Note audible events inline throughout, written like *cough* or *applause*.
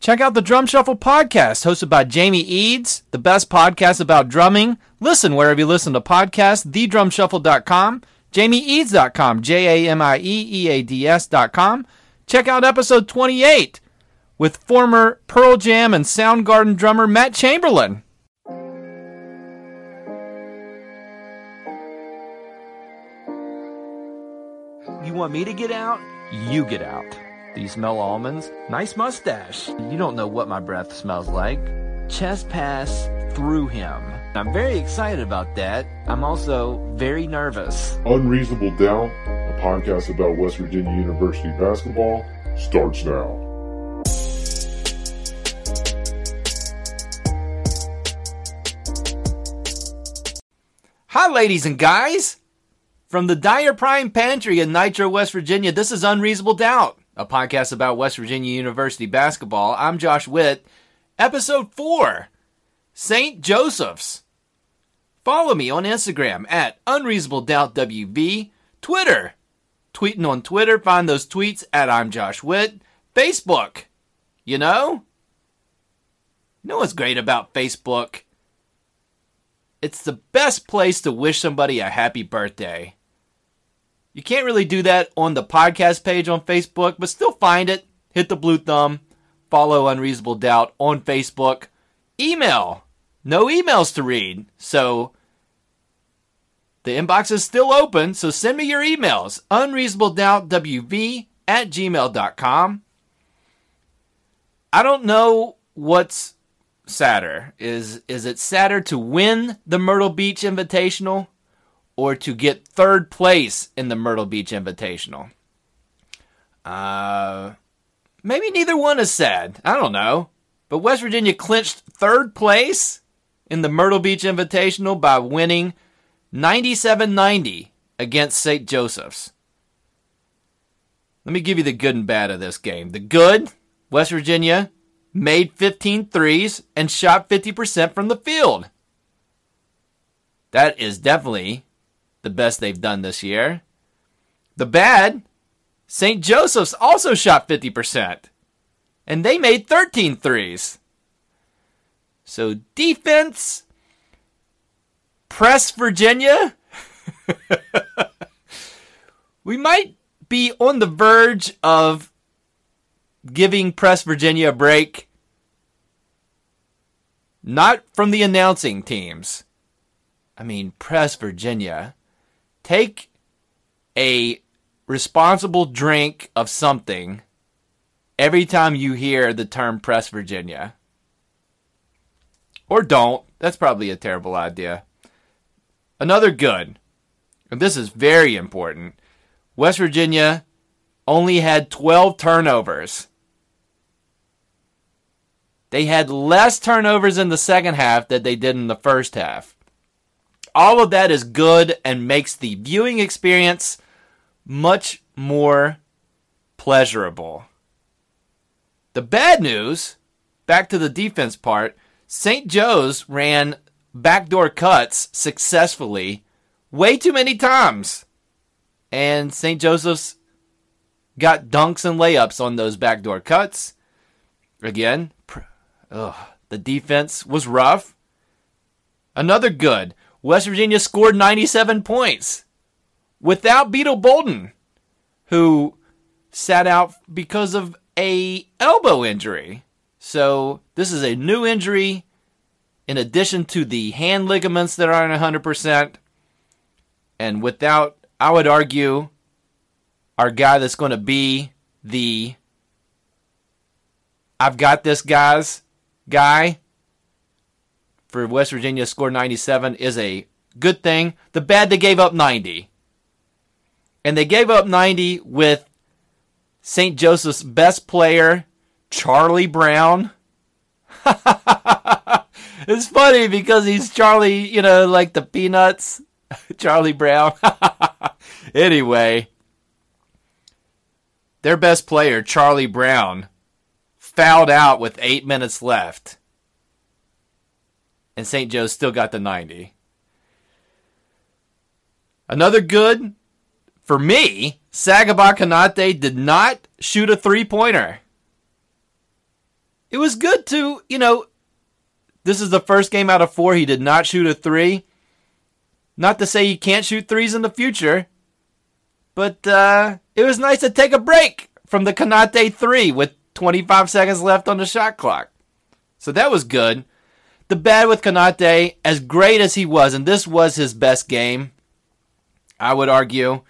Check out the Drum Shuffle podcast hosted by Jamie Eads, the best podcast about drumming. Listen wherever you listen to podcasts, thedrumshuffle.com, jamieeads.com, J A M I E E A D S.com. Check out episode 28 with former Pearl Jam and Soundgarden drummer Matt Chamberlain. You want me to get out? You get out. Do you smell almonds? Nice mustache. You don't know what my breath smells like. Chest pass through him. I'm very excited about that. I'm also very nervous. Unreasonable Doubt, a podcast about West Virginia University basketball, starts now. Hi, ladies and guys. From the Dyer Prime Pantry in Nitro, West Virginia, this is Unreasonable Doubt, a podcast about West Virginia University basketball. I'm Josh Witt, episode 4 St. Joseph's. Follow me on Instagram at Unreasonable Doubt WV, Twitter, tweeting on Twitter, find those tweets at I'm Josh Witt, Facebook. You know? You know what's great about Facebook? It's the best place to wish somebody a happy birthday. You can't really do that on the podcast page on Facebook, but still find it. Hit the blue thumb. Follow Unreasonable Doubt on Facebook. Email. No emails to read. So the inbox is still open. So send me your emails. UnreasonableDoubtWV at gmail.com. I don't know what's sadder. Is is it sadder to win the Myrtle Beach Invitational or to get third place in the Myrtle Beach Invitational? Uh, maybe neither one is sad. I don't know. But West Virginia clinched third place in the Myrtle Beach Invitational by winning 97-90 against St. Joseph's. Let me give you the good and bad of this game. The good, West Virginia made 15 threes and shot 50% from the field. That is definitely the best they've done this year. The bad, St. Joseph's also shot 50%, and they made 13 threes. So defense, press Virginia. *laughs* we might be on the verge of giving Press Virginia a break. Not from the announcing teams. I mean, Press Virginia. Take a responsible drink of something every time you hear the term Press Virginia. Or don't. That's probably a terrible idea. Another good, and this is very important West Virginia only had 12 turnovers. They had less turnovers in the second half than they did in the first half. All of that is good and makes the viewing experience much more pleasurable. The bad news, back to the defense part, St. Joe's ran backdoor cuts successfully way too many times. And St. Joseph's got dunks and layups on those backdoor cuts. Again, ugh, the defense was rough. Another good. West Virginia scored 97 points without Beetle Bolden, who sat out because of a elbow injury. So this is a new injury in addition to the hand ligaments that aren't 100%. And without, I would argue, our guy that's going to be the I've got this guys guy for West Virginia score 97 is a good thing. The bad they gave up 90. And they gave up 90 with St. Joseph's best player, Charlie Brown. *laughs* it's funny because he's Charlie, you know, like the Peanuts, *laughs* Charlie Brown. *laughs* anyway, their best player, Charlie Brown, fouled out with eight minutes left. And St. Joe's still got the 90. Another good for me, Sagaba Konate did not shoot a three pointer. it was good to, you know, this is the first game out of four. He did not shoot a three. Not to say he can't shoot threes in the future, but uh, it was nice to take a break from the Konate three with 25 seconds left on the shot clock. So that was good. The bad with Konate, as great as he was, and this was his best game, I would argue,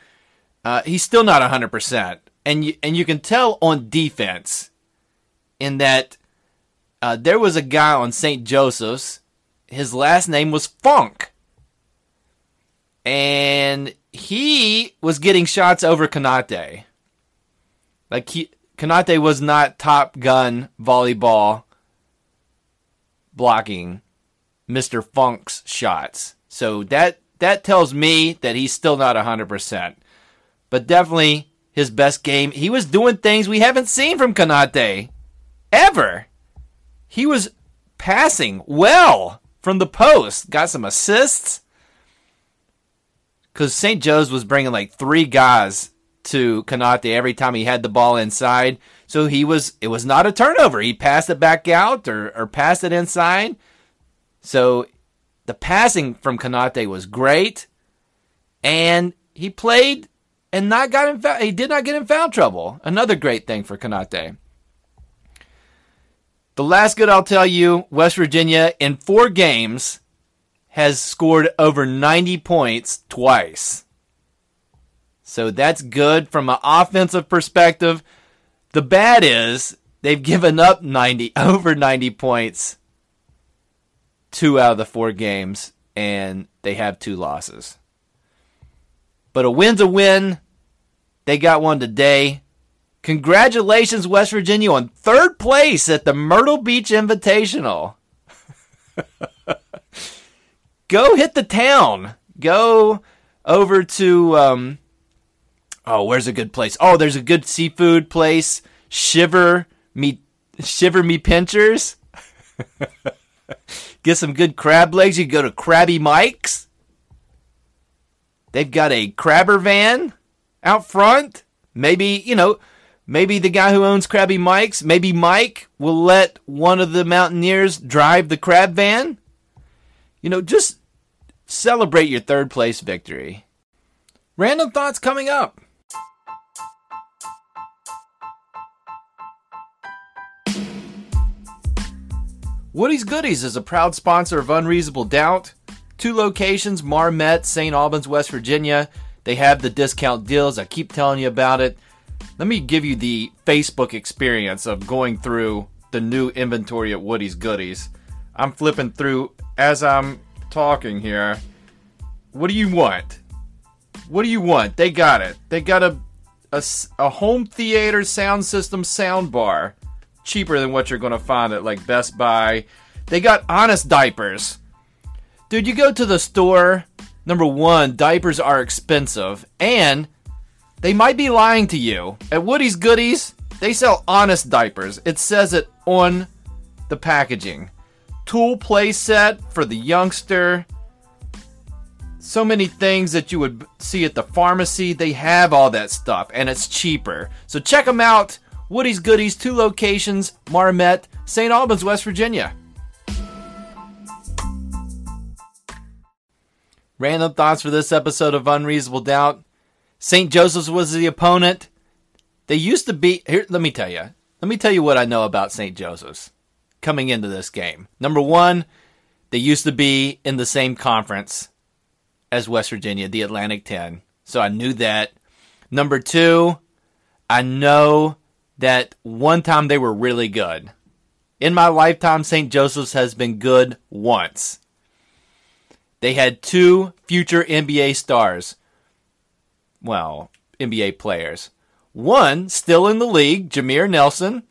uh, he's still not 100%. And you, and you can tell on defense in that uh, there was a guy on St. Joseph's. His last name was Funk. And he was getting shots over Konate. Like he, Konate was not top gun volleyball blocking Mr. Funk's shots. So that that tells me that he's still not 100%. But definitely his best game. He was doing things we haven't seen from Konate ever. He was passing well from the post, got some assists. Because St. Joe's was bringing like three guys to Konate every time he had the ball inside. So he was, it was not a turnover. He passed it back out or, or passed it inside. So the passing from Konate was great. And he played and not got in foul, he did not get in foul trouble. Another great thing for Konate. The last good I'll tell you, West Virginia in four games has scored over 90 points twice. So that's good from an offensive perspective. The bad is they've given up 90 *laughs* over 90 points two out of the four games and they have two losses. But a win's a win. They got one today. Congratulations, West Virginia, on third place at the Myrtle Beach Invitational. *laughs* Go hit the town. Go over to um, oh, where's a good place? Oh, there's a good seafood place. Shiver me, shiver me pinchers. *laughs* Get some good crab legs. You go to Crabby Mike's. They've got a crabber van out front. Maybe, you know, maybe the guy who owns Crabby Mike's, maybe Mike will let one of the Mountaineers drive the crab van. You know, just celebrate your third place victory. Random thoughts coming up. Woody's Goodies is a proud sponsor of Unreasonable Doubt. Two locations, Marmet, St. Albans, West Virginia. They have the discount deals. I keep telling you about it. Let me give you the Facebook experience of going through the new inventory at Woody's Goodies. I'm flipping through as I'm talking here. What do you want? What do you want? They got it. They got a, a, a home theater sound system sound bar cheaper than what you're going to find at like Best Buy. They got honest diapers. Dude, you go to the store, number one, diapers are expensive, and they might be lying to you. At Woody's Goodies, they sell honest diapers. It says it on the packaging. Tool play set for the youngster. So many things that you would see at the pharmacy. They have all that stuff, and it's cheaper. So check them out. Woody's Goodies, two locations, Marmet, St. Albans, West Virginia. Random thoughts for this episode of Unreasonable Doubt. St. Joseph's was the opponent. They used to be here. Let me tell you. Let me tell you what I know about St. Joseph's coming into this game. Number one, they used to be in the same conference as West Virginia, the Atlantic 10. So I knew that. Number two, I know that one time they were really good. In my lifetime, St. Joseph's has been good once. They had two future NBA stars. Well, NBA players. One still in the league, Jameer Nelson.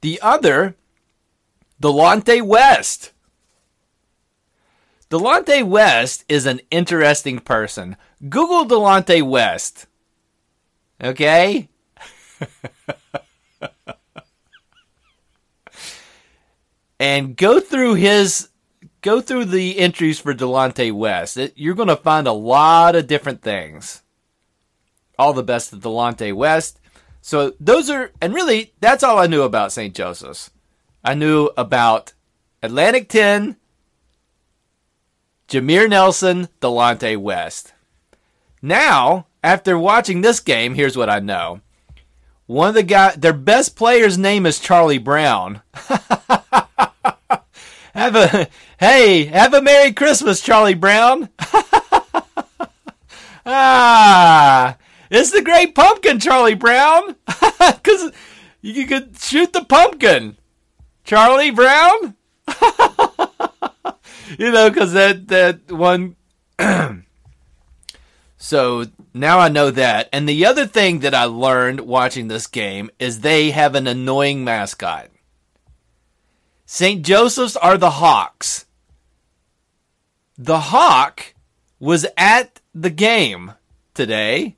The other, Delonte West. Delonte West is an interesting person. Google Delonte West. Okay? And go through his go through the entries for Delonte West. It, you're going to find a lot of different things. All the best to Delonte West. So those are, and really, that's all I knew about St. Joseph's. I knew about Atlantic 10, Jameer Nelson, Delonte West. Now, after watching this game, here's what I know. One of the guy, their best player's name is Charlie Brown. *laughs* have a hey, have a Merry Christmas, Charlie Brown. *laughs* ah, it's the Great Pumpkin, Charlie Brown, *laughs* because you could shoot the pumpkin, Charlie Brown. you know, because that that one. *clears throat* so now I know that. And the other thing that I learned watching this game is they have an annoying mascot. St. Joseph's are the Hawks. The Hawk was at the game today.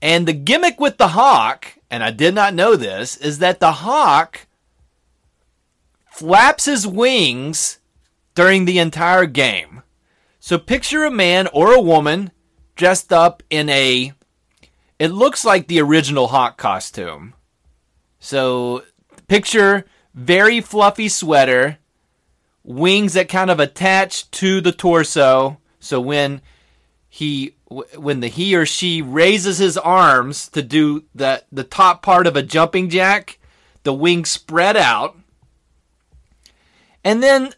And the gimmick with the Hawk, and I did not know this, is that the Hawk flaps his wings during the entire game. So picture a man or a woman dressed up in a it looks like the original hawk costume. So picture very fluffy sweater, wings that kind of attach to the torso. So when he when the he or she raises his arms to do the the top part of a jumping jack, the wings spread out. And then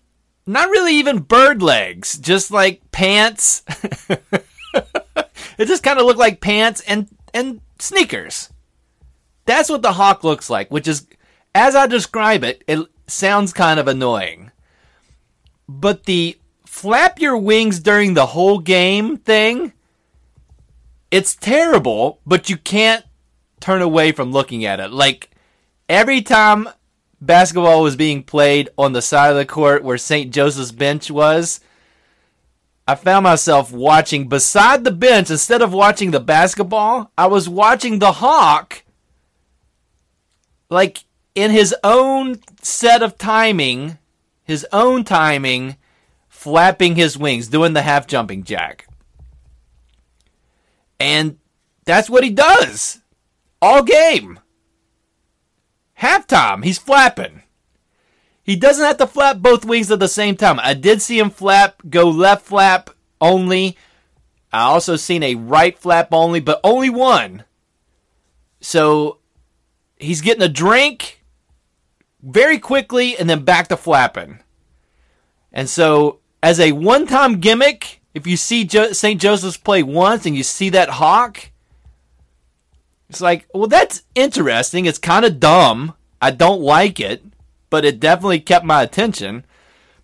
not really even bird legs, just like pants. *laughs* *laughs* it just kind of looked like pants and and sneakers. That's what the hawk looks like, which is as I describe it, it sounds kind of annoying. But the flap your wings during the whole game thing, it's terrible, but you can't turn away from looking at it. Like every time basketball was being played on the side of the court where St. Joseph's bench was, I found myself watching beside the bench instead of watching the basketball. I was watching the Hawk, like in his own set of timing, his own timing, flapping his wings, doing the half jumping jack. And that's what he does all game. Halftime, he's flapping. He doesn't have to flap both wings at the same time. I did see him flap, go left flap only. I also seen a right flap only, but only one. So he's getting a drink very quickly and then back to flapping. And so, as a one time gimmick, if you see jo- St. Joseph's play once and you see that hawk, it's like, well, that's interesting. It's kind of dumb. I don't like it, but it definitely kept my attention.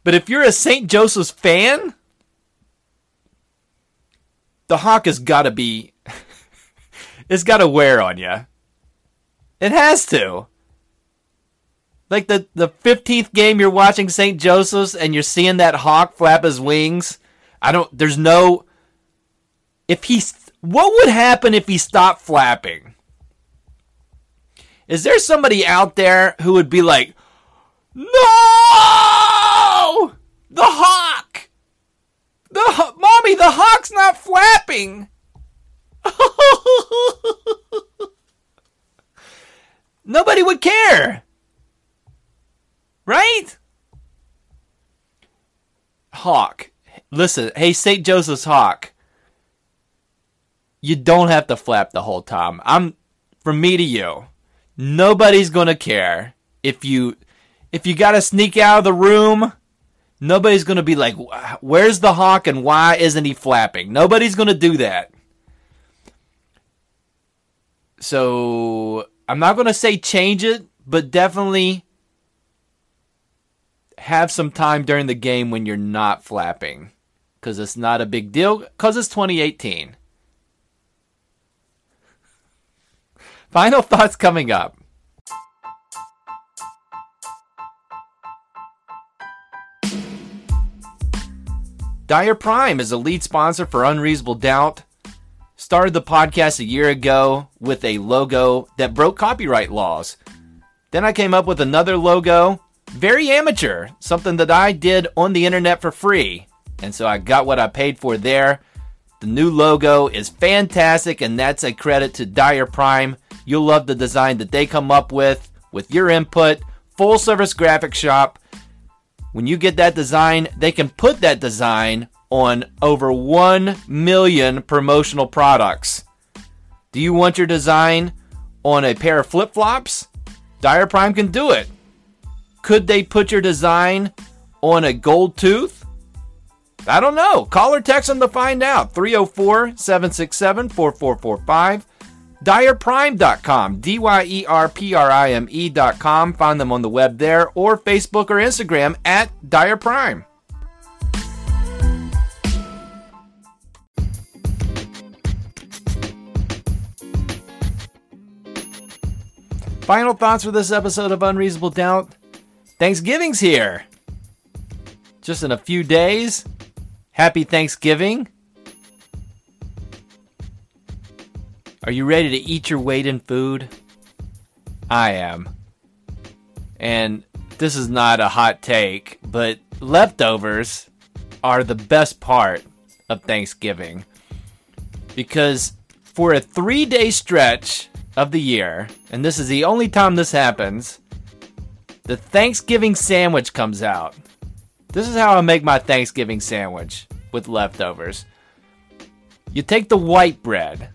But if you're a St. Joseph's fan, the hawk has got to be. *laughs* it's got to wear on you. It has to. Like the, the 15th game you're watching St. Joseph's and you're seeing that hawk flap his wings. I don't, there's no. If he's. What would happen if he stopped flapping? Is there somebody out there who would be like, no, the hawk, the mommy, the hawk's not flapping. *laughs* Nobody would care. Right? Hawk. Listen, hey, St. Joseph's Hawk. You don't have to flap the whole time. I'm from me to you nobody's gonna care if you if you gotta sneak out of the room. Nobody's gonna be like, "Where's the hawk and why isn't he flapping?" Nobody's gonna do that. So I'm not gonna say change it, but definitely have some time during the game when you're not flapping because it's not a big deal because it's 2018. *laughs* Final thoughts coming up. Dyer Prime is a lead sponsor for Unreasonable Doubt. Started the podcast a year ago with a logo that broke copyright laws. Then I came up with another logo, very amateur, something that I did on the internet for free. And so I got what I paid for there. The new logo is fantastic, and that's a credit to Dyer Prime. You'll love the design that they come up with with your input. Full service graphic shop. When you get that design, they can put that design on over 1 million promotional products. Do you want your design on a pair of flip flops? Dyer Prime can do it. Could they put your design on a gold tooth? I don't know. Call or text them to find out. 304 767 4445. DyerPrime.com. D Y E R P R I M E.com. Find them on the web there or Facebook or Instagram at Dyer Prime. Final thoughts for this episode of Unreasonable Doubt. Thanksgiving's here. Just in a few days. Happy Thanksgiving. Are you ready to eat your weight in food? I am. And this is not a hot take, but leftovers are the best part of Thanksgiving. Because for a three day stretch of the year, and this is the only time this happens, the Thanksgiving sandwich comes out. This is how I make my Thanksgiving sandwich with leftovers. You take the white bread,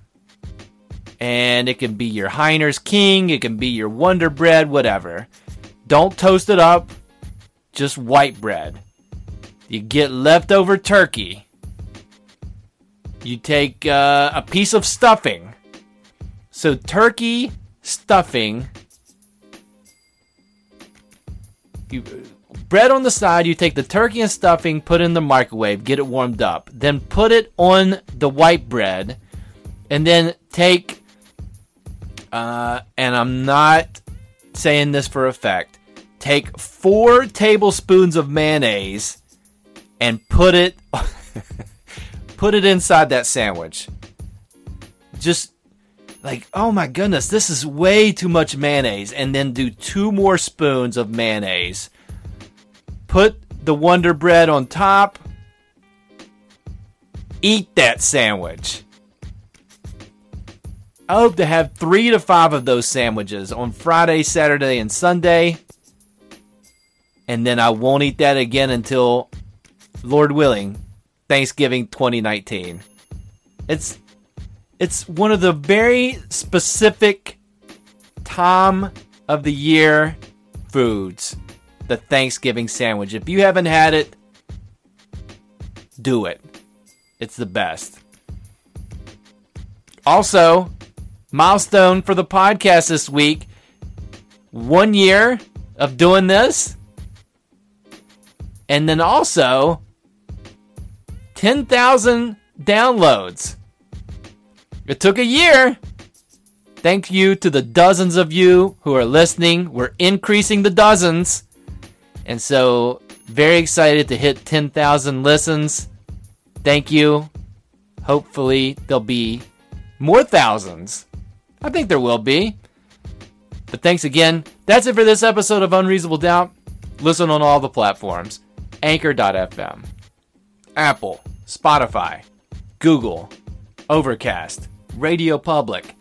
and it can be your Heiner's King, it can be your Wonder Bread, whatever. Don't toast it up, just white bread. You get leftover turkey. You take uh, a piece of stuffing. So, turkey, stuffing, you bread on the side. You take the turkey and stuffing, put in the microwave, get it warmed up. Then put it on the white bread, and then take. Uh, and I'm not saying this for effect. Take four tablespoons of mayonnaise and put it *laughs* put it inside that sandwich. Just like, oh my goodness, this is way too much mayonnaise. And then do two more spoons of mayonnaise. Put the Wonder Bread on top. Eat that sandwich. I hope to have three to five of those sandwiches on Friday, Saturday, and Sunday. And then I won't eat that again until, Lord willing, Thanksgiving 2019. It's it's one of the very specific time of the year foods. The Thanksgiving sandwich. If you haven't had it, do it. It's the best. Also, milestone for the podcast this week. One year of doing this. And then also 10,000 downloads. It took a year. Thank you to the dozens of you who are listening. We're increasing the dozens. And so, very excited to hit 10,000 listens. Thank you. Hopefully, there'll be more thousands. I think there will be. But thanks again. That's it for this episode of Unreasonable Doubt. Listen on all the platforms Anchor.fm, Apple, Spotify, Google, Overcast, Radio Public,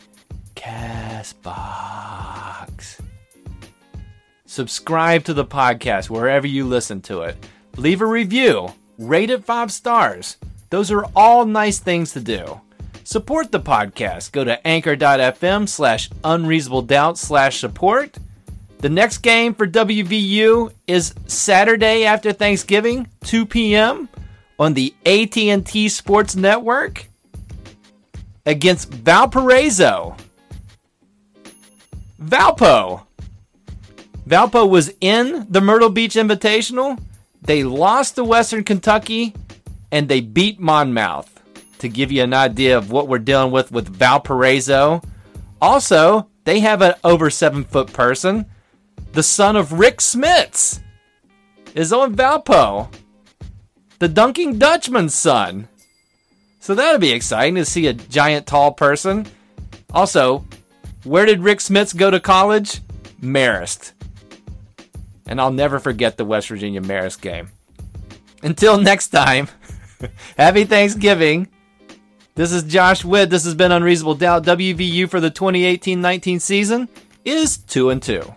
Castbox. Subscribe to the podcast wherever you listen to it. Leave a review. Rate it five stars. Those are all nice things to do. Support the podcast. Go to anchor.fm slash unreasonable doubt slash support. The next game for WVU is Saturday after Thanksgiving, 2 p.m. on the AT&T Sports Network against Valparaiso. Valpo. Valpo was in the Myrtle Beach Invitational. They lost to Western Kentucky and they beat Monmouth. To give you an idea of what we're dealing with with Valparaiso. Also, they have an over seven foot person. The son of Rick Smits is on Valpo. The Dunking Dutchman's son. So that'll be exciting to see a giant tall person. Also, where did Rick Smits go to college? Marist. And I'll never forget the West Virginia Marist game. Until next time, *laughs* happy Thanksgiving This is Josh Witt. This has been Unreasonable Doubt. WVU for the 2018 19 season is 2 and 2.